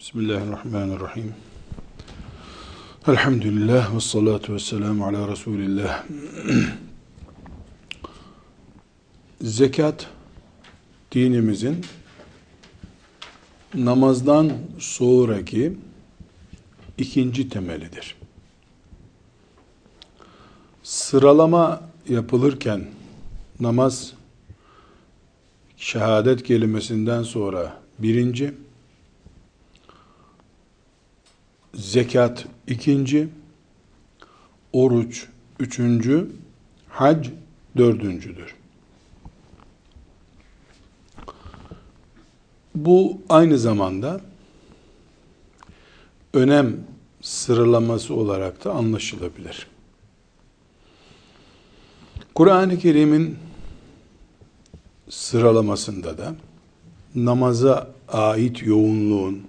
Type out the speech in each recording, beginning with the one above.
Bismillahirrahmanirrahim. Elhamdülillah ve salatu ve selamu ala Resulillah. Zekat dinimizin namazdan sonraki ikinci temelidir. Sıralama yapılırken namaz şehadet kelimesinden sonra birinci, zekat ikinci, oruç üçüncü, hac dördüncüdür. Bu aynı zamanda önem sıralaması olarak da anlaşılabilir. Kur'an-ı Kerim'in sıralamasında da namaza ait yoğunluğun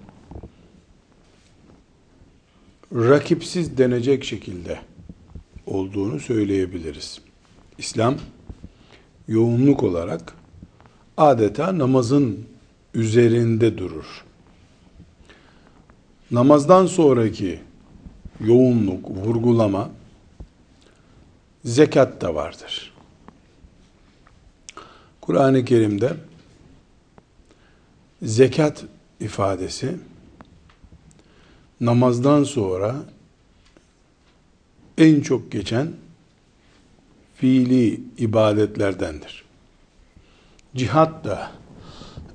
rakipsiz denecek şekilde olduğunu söyleyebiliriz. İslam yoğunluk olarak adeta namazın üzerinde durur. Namazdan sonraki yoğunluk, vurgulama zekat da vardır. Kur'an-ı Kerim'de zekat ifadesi namazdan sonra en çok geçen fiili ibadetlerdendir. Cihat da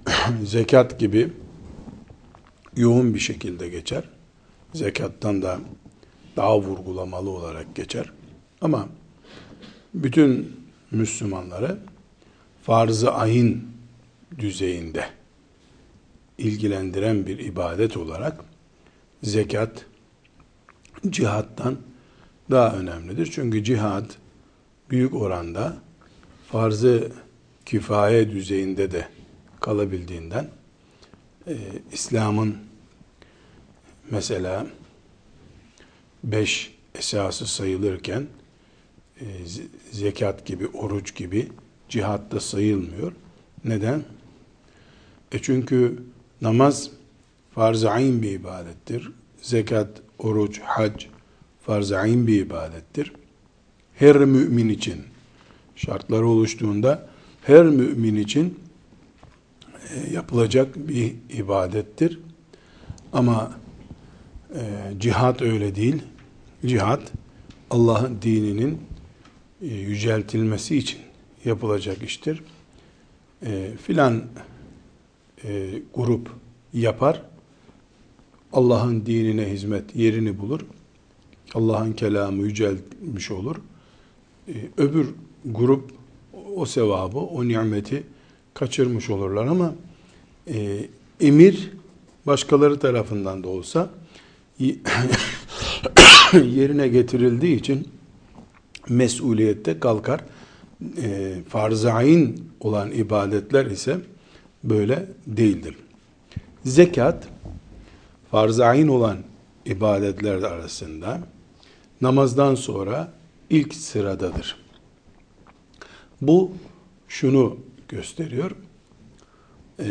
zekat gibi yoğun bir şekilde geçer. Zekattan da daha vurgulamalı olarak geçer. Ama bütün Müslümanları farz-ı ayın düzeyinde ilgilendiren bir ibadet olarak zekat cihattan daha önemlidir. Çünkü cihat büyük oranda farz-ı kifaye düzeyinde de kalabildiğinden e, İslam'ın mesela beş esası sayılırken e, zekat gibi, oruç gibi cihatta sayılmıyor. Neden? E çünkü namaz farz-ı ayn bir ibadettir. Zekat, oruç, hac farz-ı ayn bir ibadettir. Her mümin için şartları oluştuğunda her mümin için e, yapılacak bir ibadettir. Ama e, cihat öyle değil. Cihat Allah'ın dininin e, yüceltilmesi için yapılacak iştir. E, filan e, grup yapar. Allah'ın dinine hizmet yerini bulur. Allah'ın kelamı yücelmiş olur. E, öbür grup o sevabı, o nimeti kaçırmış olurlar ama e, emir başkaları tarafından da olsa yerine getirildiği için mesuliyette kalkar. E, farz olan ibadetler ise böyle değildir. Zekat farz olan ibadetler arasında namazdan sonra ilk sıradadır. Bu şunu gösteriyor. Ee,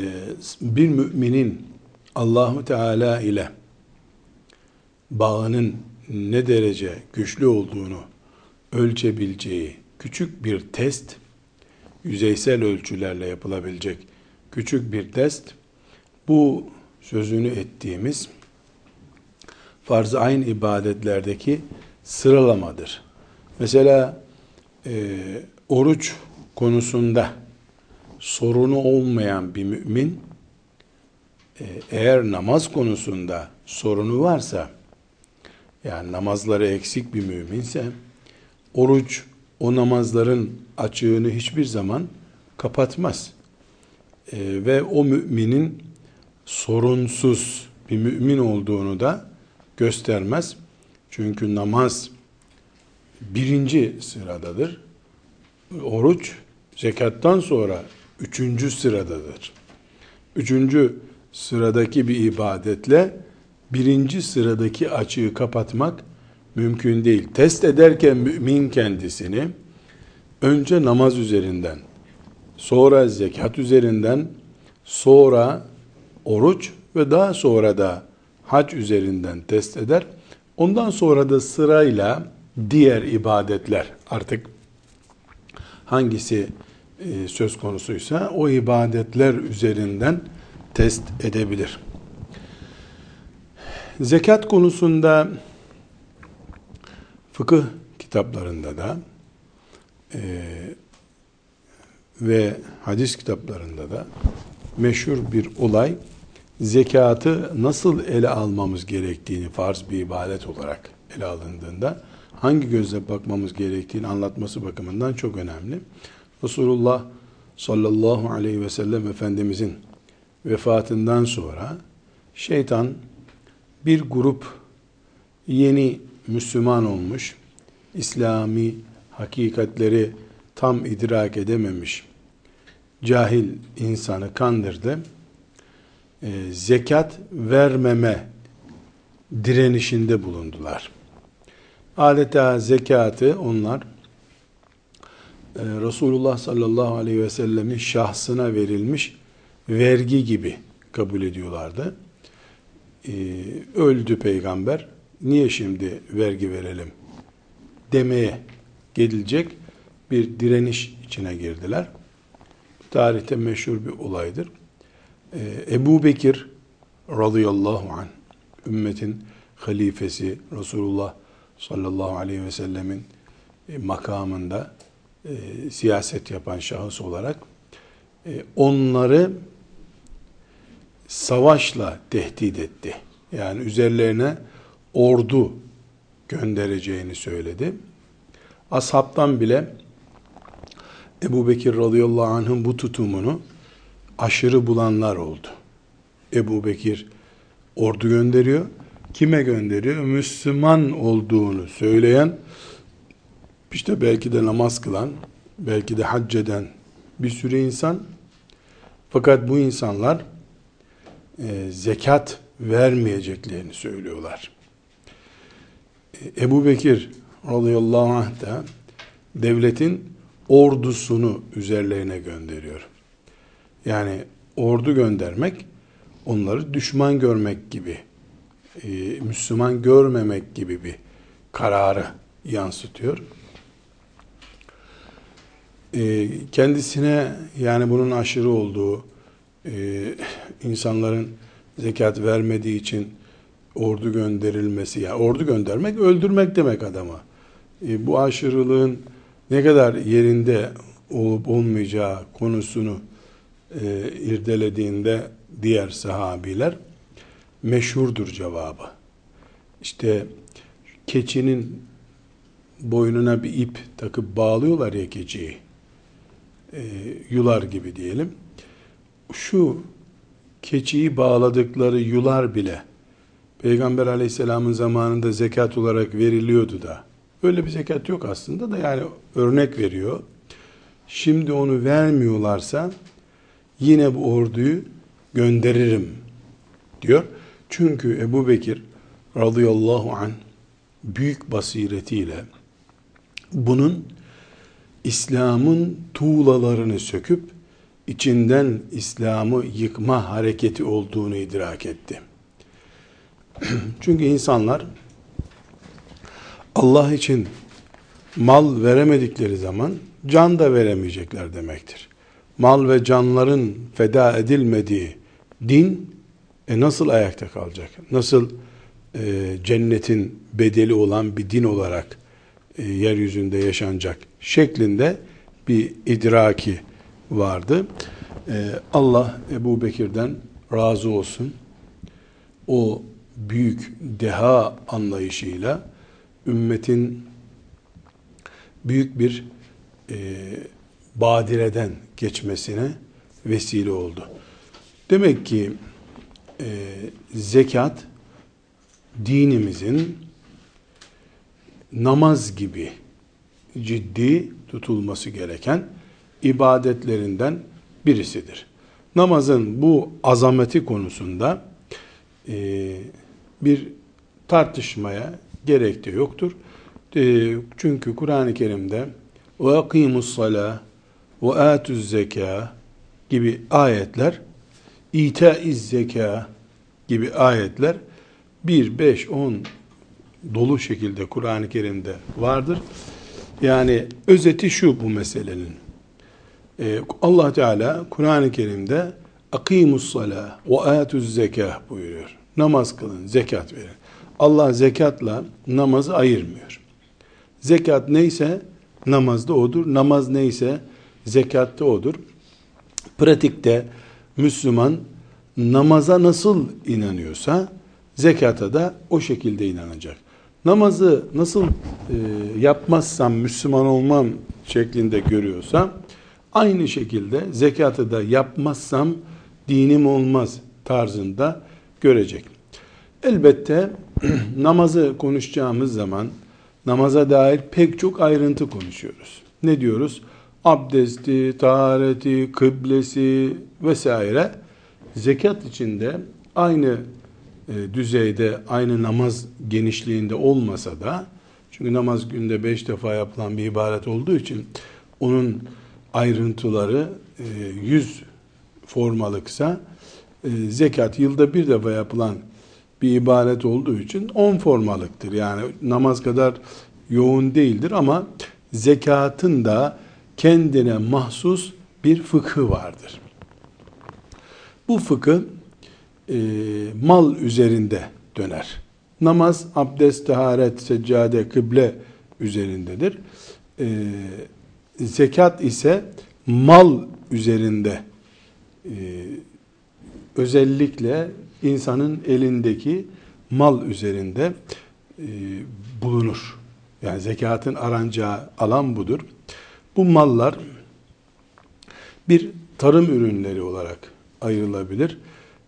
bir müminin Allahu Teala ile bağının ne derece güçlü olduğunu ölçebileceği küçük bir test, yüzeysel ölçülerle yapılabilecek küçük bir test, bu sözünü ettiğimiz farz-ı ayn ibadetlerdeki sıralamadır. Mesela e, oruç konusunda sorunu olmayan bir mümin e, eğer namaz konusunda sorunu varsa yani namazları eksik bir müminse oruç o namazların açığını hiçbir zaman kapatmaz. E, ve o müminin sorunsuz bir mümin olduğunu da göstermez. Çünkü namaz birinci sıradadır. Oruç zekattan sonra üçüncü sıradadır. Üçüncü sıradaki bir ibadetle birinci sıradaki açığı kapatmak mümkün değil. Test ederken mümin kendisini önce namaz üzerinden, sonra zekat üzerinden, sonra oruç ve daha sonra da hac üzerinden test eder. Ondan sonra da sırayla diğer ibadetler artık hangisi e, söz konusuysa o ibadetler üzerinden test edebilir. Zekat konusunda fıkıh kitaplarında da e, ve hadis kitaplarında da meşhur bir olay zekatı nasıl ele almamız gerektiğini farz bir ibadet olarak ele alındığında hangi gözle bakmamız gerektiğini anlatması bakımından çok önemli. Resulullah sallallahu aleyhi ve sellem Efendimizin vefatından sonra şeytan bir grup yeni Müslüman olmuş, İslami hakikatleri tam idrak edememiş cahil insanı kandırdı. E, zekat vermeme direnişinde bulundular. Adeta zekatı onlar e, Resulullah sallallahu aleyhi ve sellemin şahsına verilmiş vergi gibi kabul ediyorlardı. E, öldü peygamber, niye şimdi vergi verelim demeye gelecek bir direniş içine girdiler. Tarihte meşhur bir olaydır. Ee, Ebu Bekir radıyallahu anh, ümmetin halifesi Resulullah sallallahu aleyhi ve sellemin e, makamında e, siyaset yapan şahıs olarak e, onları savaşla tehdit etti. Yani üzerlerine ordu göndereceğini söyledi. Ashabtan bile Ebu Bekir radıyallahu anh'ın bu tutumunu aşırı bulanlar oldu. Ebu Bekir ordu gönderiyor. Kime gönderiyor? Müslüman olduğunu söyleyen, işte belki de namaz kılan, belki de hac eden bir sürü insan. Fakat bu insanlar e, zekat vermeyeceklerini söylüyorlar. E, Ebu Bekir radıyallahu anh da devletin ordusunu üzerlerine gönderiyor. Yani ordu göndermek onları düşman görmek gibi, e, Müslüman görmemek gibi bir kararı yansıtıyor. E, kendisine yani bunun aşırı olduğu, e, insanların zekat vermediği için ordu gönderilmesi, yani ordu göndermek öldürmek demek adama. bu aşırılığın ne kadar yerinde olup olmayacağı konusunu e, irdelediğinde diğer sahabiler meşhurdur cevabı. İşte keçinin boynuna bir ip takıp bağlıyorlar ya keçiyi. E, yular gibi diyelim. Şu keçiyi bağladıkları yular bile Peygamber aleyhisselamın zamanında zekat olarak veriliyordu da Öyle bir zekat yok aslında da yani örnek veriyor. Şimdi onu vermiyorlarsa yine bu orduyu gönderirim diyor. Çünkü Ebu Bekir radıyallahu an büyük basiretiyle bunun İslam'ın tuğlalarını söküp içinden İslam'ı yıkma hareketi olduğunu idrak etti. Çünkü insanlar Allah için mal veremedikleri zaman can da veremeyecekler demektir. Mal ve canların feda edilmediği din e nasıl ayakta kalacak? Nasıl e, cennetin bedeli olan bir din olarak e, yeryüzünde yaşanacak şeklinde bir idraki vardı. E, Allah Ebu Bekir'den razı olsun. O büyük deha anlayışıyla ümmetin büyük bir e, badireden geçmesine vesile oldu. Demek ki e, zekat dinimizin namaz gibi ciddi tutulması gereken ibadetlerinden birisidir. Namazın bu azameti konusunda e, bir tartışmaya gerek de yoktur. E, çünkü Kur'an-ı Kerim'de akimus sala ve atuz zeka gibi ayetler ita iz zeka gibi ayetler 1, 5, 10 dolu şekilde Kur'an-ı Kerim'de vardır. Yani özeti şu bu meselenin. Ee, Allah Teala Kur'an-ı Kerim'de akimus sala ve atuz zekah buyuruyor. Namaz kılın, zekat verin. Allah zekatla namazı ayırmıyor. Zekat neyse namazda odur. Namaz neyse zekatta odur. Pratikte Müslüman namaza nasıl inanıyorsa zekata da o şekilde inanacak. Namazı nasıl e, yapmazsam Müslüman olmam şeklinde görüyorsa aynı şekilde zekatı da yapmazsam dinim olmaz tarzında görecek. Elbette namazı konuşacağımız zaman namaza dair pek çok ayrıntı konuşuyoruz. Ne diyoruz? Abdesti, tahareti, kıblesi vesaire zekat içinde aynı e, düzeyde, aynı namaz genişliğinde olmasa da çünkü namaz günde beş defa yapılan bir ibadet olduğu için onun ayrıntıları e, yüz formalıksa e, zekat yılda bir defa yapılan bir ibadet olduğu için on formalıktır. Yani namaz kadar yoğun değildir ama zekatın da kendine mahsus bir fıkhı vardır. Bu fıkıh e, mal üzerinde döner. Namaz, abdest, taharet, seccade, kıble üzerindedir. E, zekat ise mal üzerinde e, özellikle insanın elindeki mal üzerinde e, bulunur. Yani zekatın aranacağı alan budur. Bu mallar bir tarım ürünleri olarak ayrılabilir.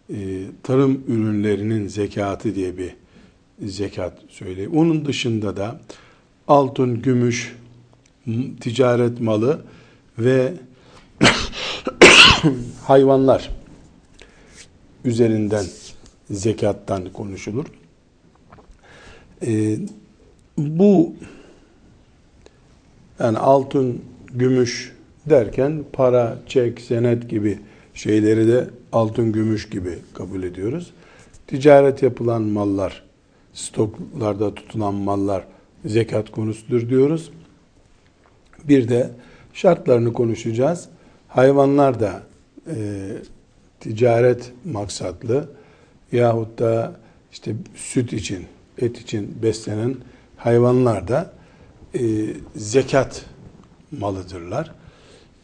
E, tarım ürünlerinin zekatı diye bir zekat söyleyeyim. Onun dışında da altın, gümüş, ticaret malı ve hayvanlar üzerinden zekattan konuşulur. Ee, bu yani altın, gümüş derken para, çek, senet gibi şeyleri de altın, gümüş gibi kabul ediyoruz. Ticaret yapılan mallar, stoklarda tutulan mallar zekat konusudur diyoruz. Bir de şartlarını konuşacağız. Hayvanlar da e, ticaret maksatlı yahut da işte süt için, et için beslenen hayvanlar da e, zekat malıdırlar.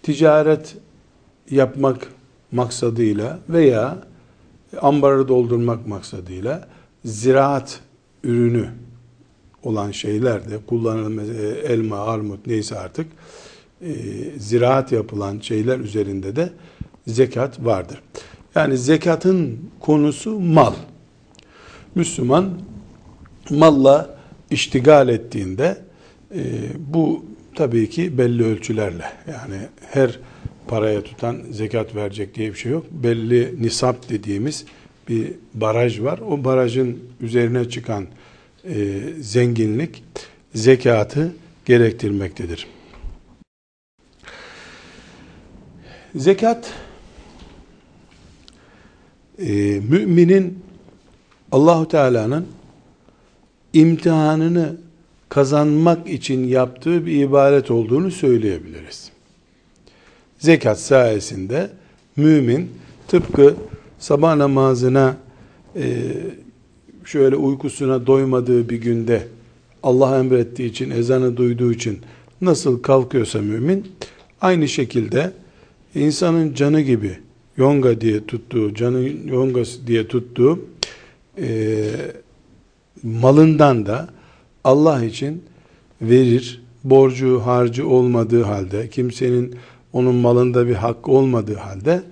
Ticaret yapmak maksadıyla veya ambarı doldurmak maksadıyla ziraat ürünü olan şeyler de kullanılan elma, armut neyse artık e, ziraat yapılan şeyler üzerinde de zekat vardır. Yani zekatın konusu mal. Müslüman malla iştigal ettiğinde e, bu tabii ki belli ölçülerle yani her paraya tutan zekat verecek diye bir şey yok. Belli nisap dediğimiz bir baraj var. O barajın üzerine çıkan e, zenginlik zekatı gerektirmektedir. Zekat e, müminin Allahu Teala'nın imtihanını kazanmak için yaptığı bir ibaret olduğunu söyleyebiliriz. Zekat sayesinde mümin tıpkı sabah namazına e, şöyle uykusuna doymadığı bir günde Allah emrettiği için, ezanı duyduğu için nasıl kalkıyorsa mümin, aynı şekilde insanın canı gibi yonga diye tuttuğu, canın yongası diye tuttuğu e, malından da Allah için verir. Borcu, harcı olmadığı halde, kimsenin onun malında bir hak olmadığı halde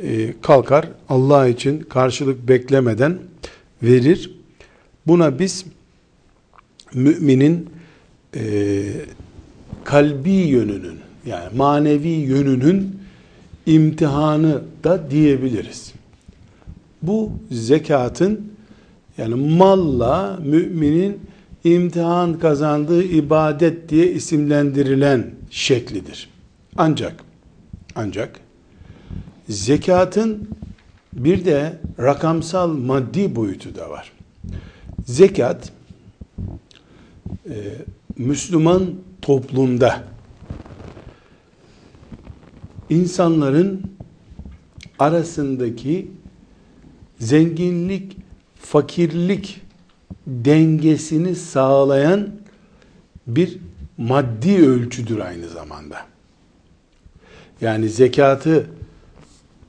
e, kalkar Allah için karşılık beklemeden verir. Buna biz müminin e, kalbi yönünün yani manevi yönünün imtihanı da diyebiliriz. Bu zekatın yani malla müminin imtihan kazandığı ibadet diye isimlendirilen şeklidir. Ancak ancak zekatın bir de rakamsal maddi boyutu da var. Zekat e, Müslüman toplumda insanların arasındaki zenginlik fakirlik dengesini sağlayan bir maddi ölçüdür aynı zamanda. Yani zekatı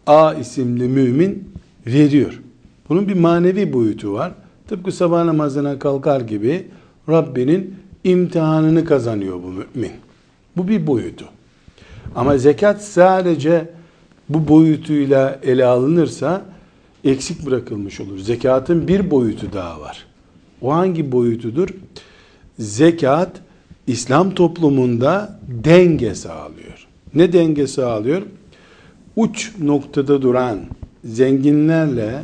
A isimli mümin veriyor. Bunun bir manevi boyutu var. Tıpkı sabah namazına kalkar gibi Rabbinin imtihanını kazanıyor bu mümin. Bu bir boyutu. Ama zekat sadece bu boyutuyla ele alınırsa eksik bırakılmış olur. Zekatın bir boyutu daha var. O hangi boyutudur? Zekat İslam toplumunda denge sağlıyor. Ne denge sağlıyor? Uç noktada duran zenginlerle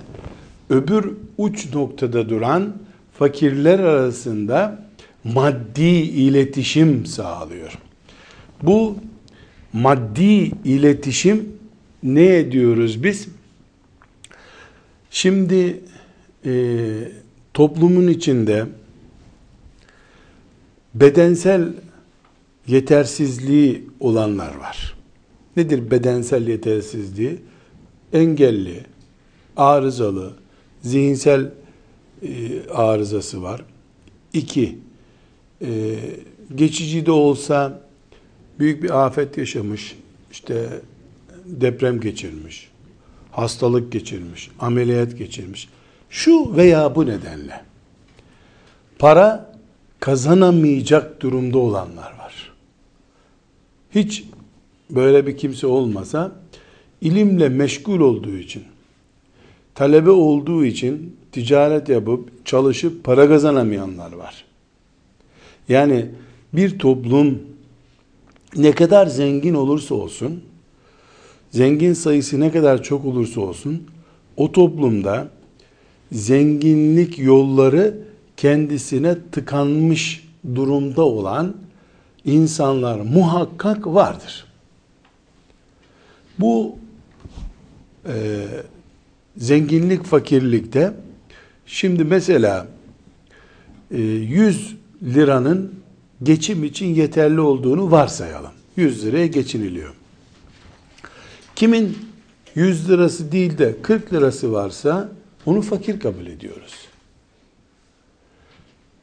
öbür uç noktada duran fakirler arasında maddi iletişim sağlıyor. Bu maddi iletişim ne diyoruz biz? Şimdi e, toplumun içinde bedensel yetersizliği olanlar var. Nedir bedensel yetersizliği? Engelli, arızalı, zihinsel e, arızası var. İki, e, geçici de olsa büyük bir afet yaşamış, işte deprem geçirmiş, hastalık geçirmiş, ameliyat geçirmiş. Şu veya bu nedenle para kazanamayacak durumda olanlar var. Hiç böyle bir kimse olmasa ilimle meşgul olduğu için, talebe olduğu için ticaret yapıp çalışıp para kazanamayanlar var. Yani bir toplum ne kadar zengin olursa olsun, zengin sayısı ne kadar çok olursa olsun, o toplumda zenginlik yolları kendisine tıkanmış durumda olan insanlar muhakkak vardır. Bu e, zenginlik fakirlikte şimdi mesela e, 100 liranın geçim için yeterli olduğunu varsayalım. 100 liraya geçiniliyor. Kimin 100 lirası değil de 40 lirası varsa onu fakir kabul ediyoruz.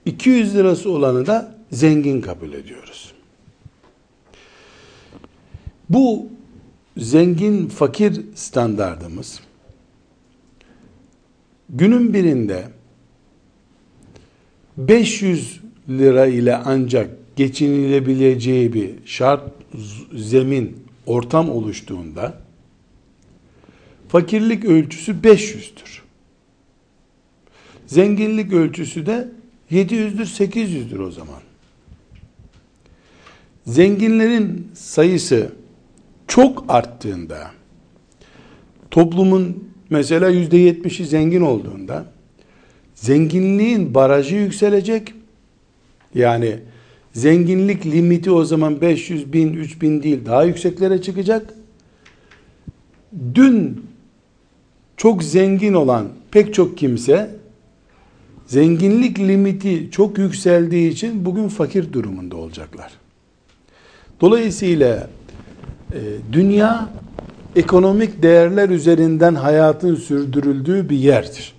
200 lirası olanı da zengin kabul ediyoruz. Bu zengin fakir standardımız günün birinde 500 lira ile ancak geçinilebileceği bir şart, zemin, ortam oluştuğunda fakirlik ölçüsü 500'dür. Zenginlik ölçüsü de 700'dür, 800'dür o zaman. Zenginlerin sayısı çok arttığında, toplumun mesela yüzde yetmişi zengin olduğunda, zenginliğin barajı yükselecek. Yani zenginlik limiti o zaman 500 bin, 3000 değil daha yükseklere çıkacak. Dün çok zengin olan pek çok kimse zenginlik limiti çok yükseldiği için bugün fakir durumunda olacaklar. Dolayısıyla e, dünya ekonomik değerler üzerinden hayatın sürdürüldüğü bir yerdir.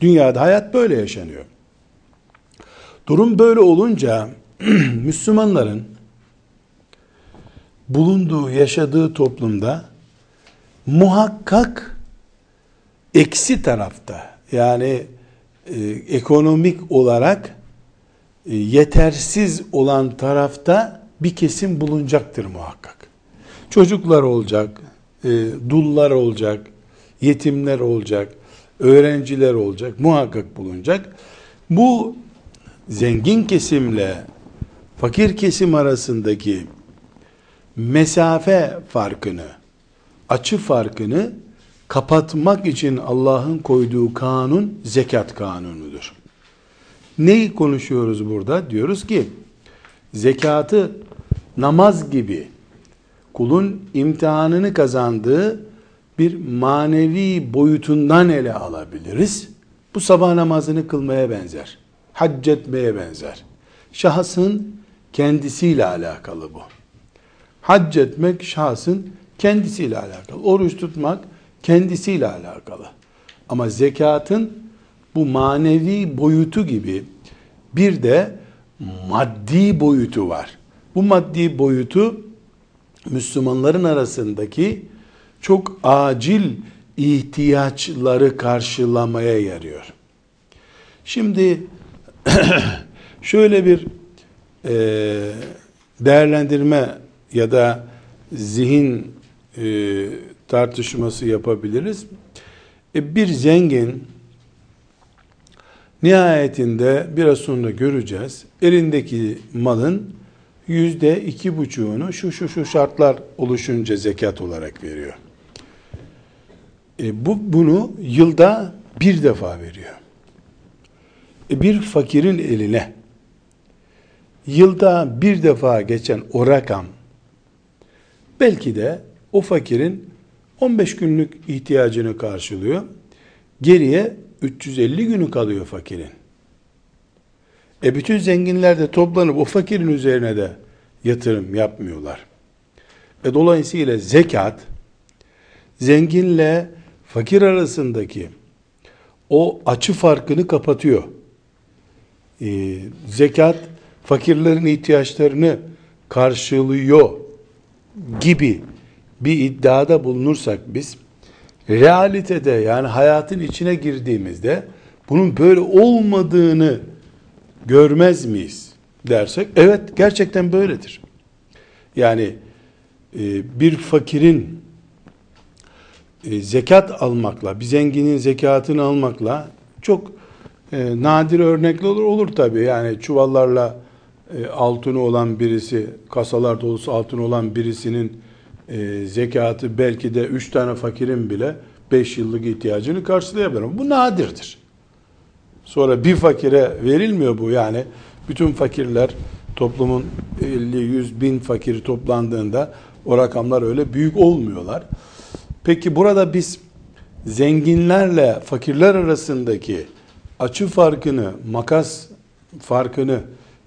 Dünyada hayat böyle yaşanıyor. Durum böyle olunca Müslümanların bulunduğu, yaşadığı toplumda muhakkak eksi tarafta yani e, ekonomik olarak e, yetersiz olan tarafta bir kesim bulunacaktır muhakkak. Çocuklar olacak, e, dullar olacak, yetimler olacak, öğrenciler olacak, muhakkak bulunacak. Bu zengin kesimle fakir kesim arasındaki mesafe farkını, açı farkını kapatmak için Allah'ın koyduğu kanun zekat kanunudur. Neyi konuşuyoruz burada? Diyoruz ki zekatı namaz gibi kulun imtihanını kazandığı bir manevi boyutundan ele alabiliriz. Bu sabah namazını kılmaya benzer. Hac etmeye benzer. Şahsın kendisiyle alakalı bu. Hac etmek şahsın kendisiyle alakalı. Oruç tutmak kendisiyle alakalı. Ama zekatın bu manevi boyutu gibi bir de maddi boyutu var. Bu maddi boyutu Müslümanların arasındaki çok acil ihtiyaçları karşılamaya yarıyor. Şimdi şöyle bir e, değerlendirme ya da zihin e, tartışması yapabiliriz. E, bir zengin nihayetinde biraz sonra göreceğiz. Elindeki malın yüzde iki buçuğunu şu şu şu şartlar oluşunca zekat olarak veriyor. E, bu bunu yılda bir defa veriyor. E, bir fakirin eline yılda bir defa geçen o rakam belki de o fakirin 15 günlük ihtiyacını karşılıyor. Geriye 350 günü kalıyor fakirin. E bütün zenginler de toplanıp o fakirin üzerine de yatırım yapmıyorlar. E dolayısıyla zekat zenginle fakir arasındaki o açı farkını kapatıyor. E, zekat fakirlerin ihtiyaçlarını karşılıyor gibi bir iddiada bulunursak biz realitede yani hayatın içine girdiğimizde bunun böyle olmadığını görmez miyiz dersek evet gerçekten böyledir. Yani e, bir fakirin e, zekat almakla, bir zenginin zekatını almakla çok e, nadir örnekler olur, olur tabi. Yani çuvallarla e, altını olan birisi, kasalar dolusu altın olan birisinin e, zekatı belki de üç tane fakirin bile beş yıllık ihtiyacını karşılayabilir. Bu nadirdir. Sonra bir fakire verilmiyor bu yani. Bütün fakirler toplumun 50-100 bin fakiri toplandığında o rakamlar öyle büyük olmuyorlar. Peki burada biz zenginlerle fakirler arasındaki açı farkını, makas farkını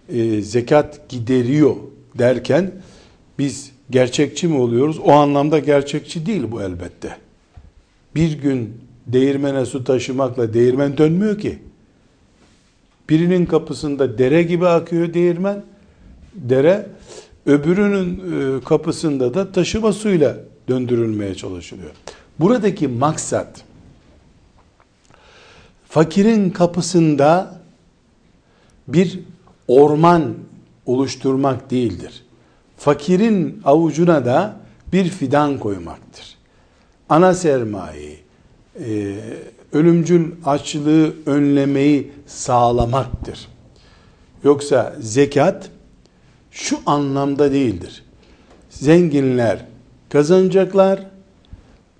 e, zekat gideriyor derken biz gerçekçi mi oluyoruz? O anlamda gerçekçi değil bu elbette. Bir gün değirmene su taşımakla değirmen dönmüyor ki. Birinin kapısında dere gibi akıyor değirmen. Dere öbürünün e, kapısında da taşıma suyla döndürülmeye çalışılıyor. Buradaki maksat fakirin kapısında bir orman oluşturmak değildir. Fakirin avucuna da bir fidan koymaktır. Ana sermayeyi, e, ölümcül açlığı önlemeyi sağlamaktır. Yoksa zekat şu anlamda değildir. Zenginler kazanacaklar,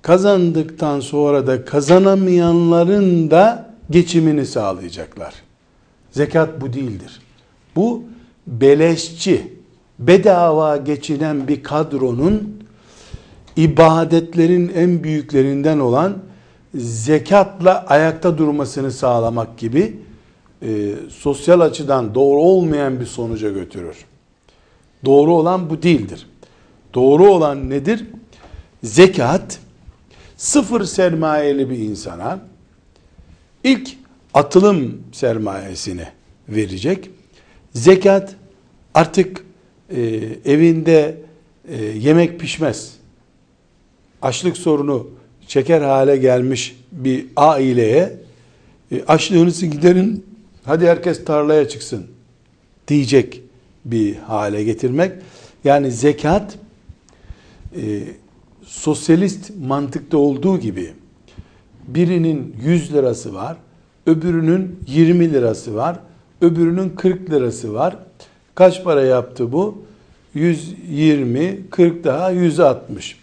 kazandıktan sonra da kazanamayanların da geçimini sağlayacaklar. Zekat bu değildir. Bu beleşçi, bedava geçinen bir kadronun ibadetlerin en büyüklerinden olan zekatla ayakta durmasını sağlamak gibi e, sosyal açıdan doğru olmayan bir sonuca götürür. Doğru olan bu değildir. Doğru olan nedir? Zekat sıfır sermayeli bir insana ilk atılım sermayesini verecek. Zekat artık e, evinde e, yemek pişmez. Açlık sorunu çeker hale gelmiş bir aileye e, açlığınızı giderin hadi herkes tarlaya çıksın diyecek bir hale getirmek. Yani zekat e, sosyalist mantıkta olduğu gibi birinin 100 lirası var, öbürünün 20 lirası var, öbürünün 40 lirası var. Kaç para yaptı bu? 120, 40 daha 160.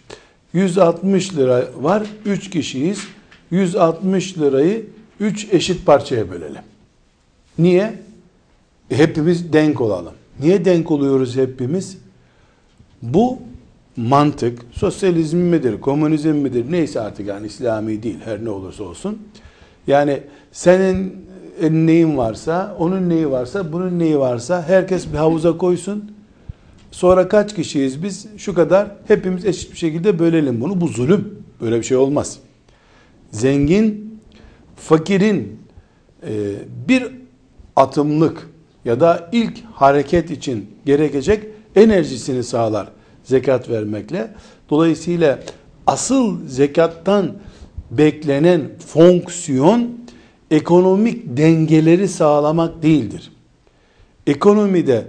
160 lira var. 3 kişiyiz. 160 lirayı 3 eşit parçaya bölelim. Niye? E, hepimiz denk olalım. Niye denk oluyoruz hepimiz? Bu mantık sosyalizm midir, komünizm midir neyse artık yani İslami değil her ne olursa olsun Yani senin neyin varsa, onun neyi varsa, bunun neyi varsa herkes bir havuza koysun. Sonra kaç kişiyiz biz? Şu kadar. Hepimiz eşit bir şekilde bölelim bunu. Bu zulüm. Böyle bir şey olmaz. Zengin, fakirin e, bir atımlık ya da ilk hareket için gerekecek enerjisini sağlar zekat vermekle. Dolayısıyla asıl zekattan beklenen fonksiyon ekonomik dengeleri sağlamak değildir. Ekonomide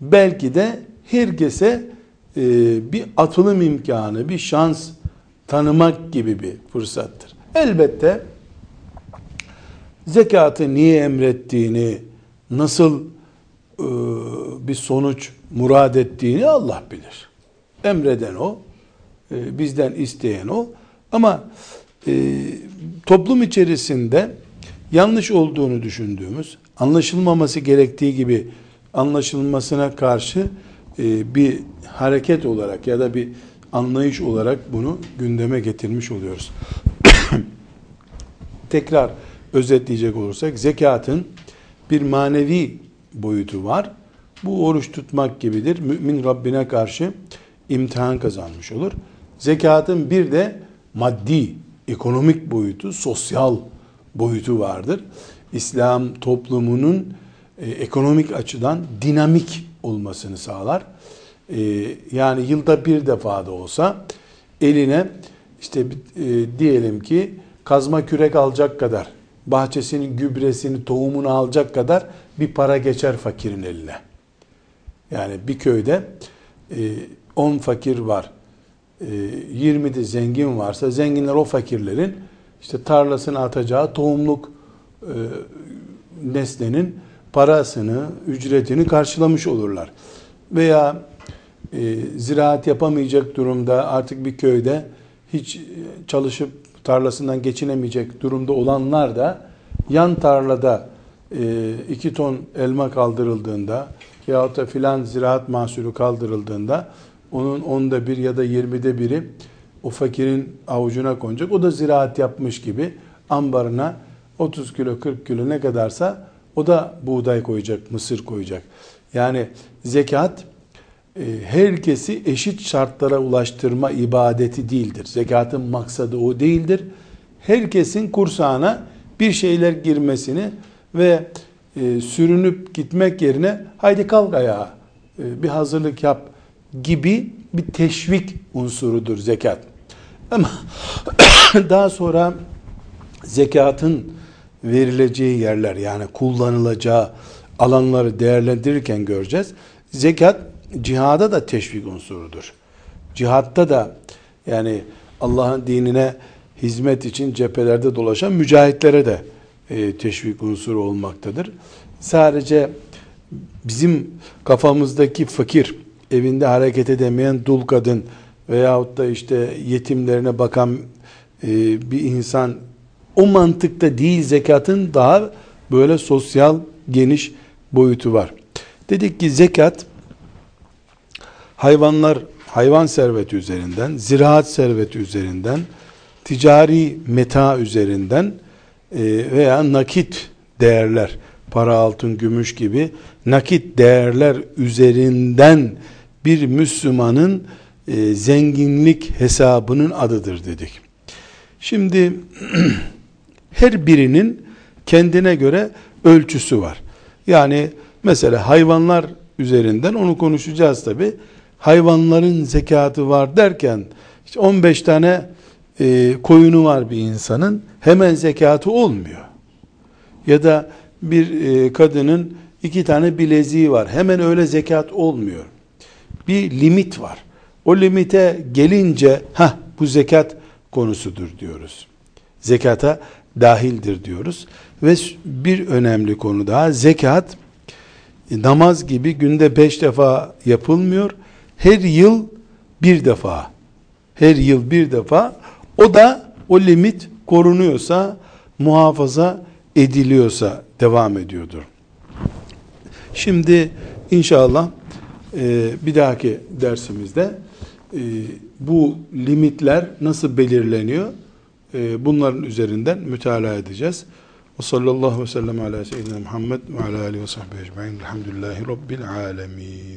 belki de herkese e, bir atılım imkanı, bir şans tanımak gibi bir fırsattır. Elbette zekatı niye emrettiğini, nasıl e, bir sonuç murad ettiğini Allah bilir. Emreden o, e, bizden isteyen o. Ama e, toplum içerisinde yanlış olduğunu düşündüğümüz, anlaşılmaması gerektiği gibi anlaşılmasına karşı e, bir hareket olarak ya da bir anlayış olarak bunu gündeme getirmiş oluyoruz. Tekrar özetleyecek olursak zekatın bir manevi boyutu var. Bu oruç tutmak gibidir. Mümin Rabbine karşı imtihan kazanmış olur. Zekatın bir de maddi, ekonomik boyutu, sosyal boyutu vardır. İslam toplumunun e, ekonomik açıdan dinamik olmasını sağlar. E, yani yılda bir defa da olsa eline işte e, diyelim ki kazma kürek alacak kadar, bahçesinin gübresini, tohumunu alacak kadar bir para geçer fakirin eline. Yani bir köyde 10 e, fakir var, e, 20 de zengin varsa zenginler o fakirlerin işte tarlasına atacağı tohumluk e, nesnenin parasını, ücretini karşılamış olurlar. Veya e, ziraat yapamayacak durumda artık bir köyde hiç çalışıp tarlasından geçinemeyecek durumda olanlar da yan tarlada e, iki ton elma kaldırıldığında yahut da filan ziraat mahsulü kaldırıldığında onun onda bir ya da yirmide biri o fakirin avucuna konacak. O da ziraat yapmış gibi ambarına 30 kilo 40 kilo ne kadarsa o da buğday koyacak, mısır koyacak. Yani zekat e, herkesi eşit şartlara ulaştırma ibadeti değildir. Zekatın maksadı o değildir. Herkesin kursağına bir şeyler girmesini ve e, sürünüp gitmek yerine haydi kalk ayağa e, bir hazırlık yap gibi bir teşvik unsurudur zekat. Ama daha sonra zekatın verileceği yerler yani kullanılacağı alanları değerlendirirken göreceğiz. Zekat cihada da teşvik unsurudur. Cihatta da yani Allah'ın dinine hizmet için cephelerde dolaşan mücahitlere de e, teşvik unsuru olmaktadır. Sadece bizim kafamızdaki fakir, evinde hareket edemeyen dul kadın veyahut da işte yetimlerine bakan e, bir insan o mantıkta değil zekatın daha böyle sosyal geniş boyutu var. Dedik ki zekat hayvanlar hayvan serveti üzerinden, ziraat serveti üzerinden, ticari meta üzerinden e, veya nakit değerler, para, altın, gümüş gibi nakit değerler üzerinden bir Müslümanın e, zenginlik hesabının adıdır dedik. Şimdi her birinin kendine göre ölçüsü var. Yani mesela hayvanlar üzerinden onu konuşacağız tabi. Hayvanların zekatı var derken işte 15 tane e, koyunu var bir insanın hemen zekatı olmuyor. Ya da bir e, kadının iki tane bileziği var. Hemen öyle zekat olmuyor. Bir limit var. O limite gelince ha bu zekat konusudur diyoruz. Zekata dahildir diyoruz. Ve bir önemli konu daha zekat e, namaz gibi günde beş defa yapılmıyor. Her yıl bir defa. Her yıl bir defa. O da o limit korunuyorsa, muhafaza ediliyorsa devam ediyordur. Şimdi inşallah e, bir dahaki dersimizde e, bu limitler nasıl belirleniyor? e, bunların üzerinden mütalaa edeceğiz. Ve sallallahu ve sellem ala seyyidina Muhammed ve ala alihi ve sahbihi ecma'in. Elhamdülillahi Rabbil alemin.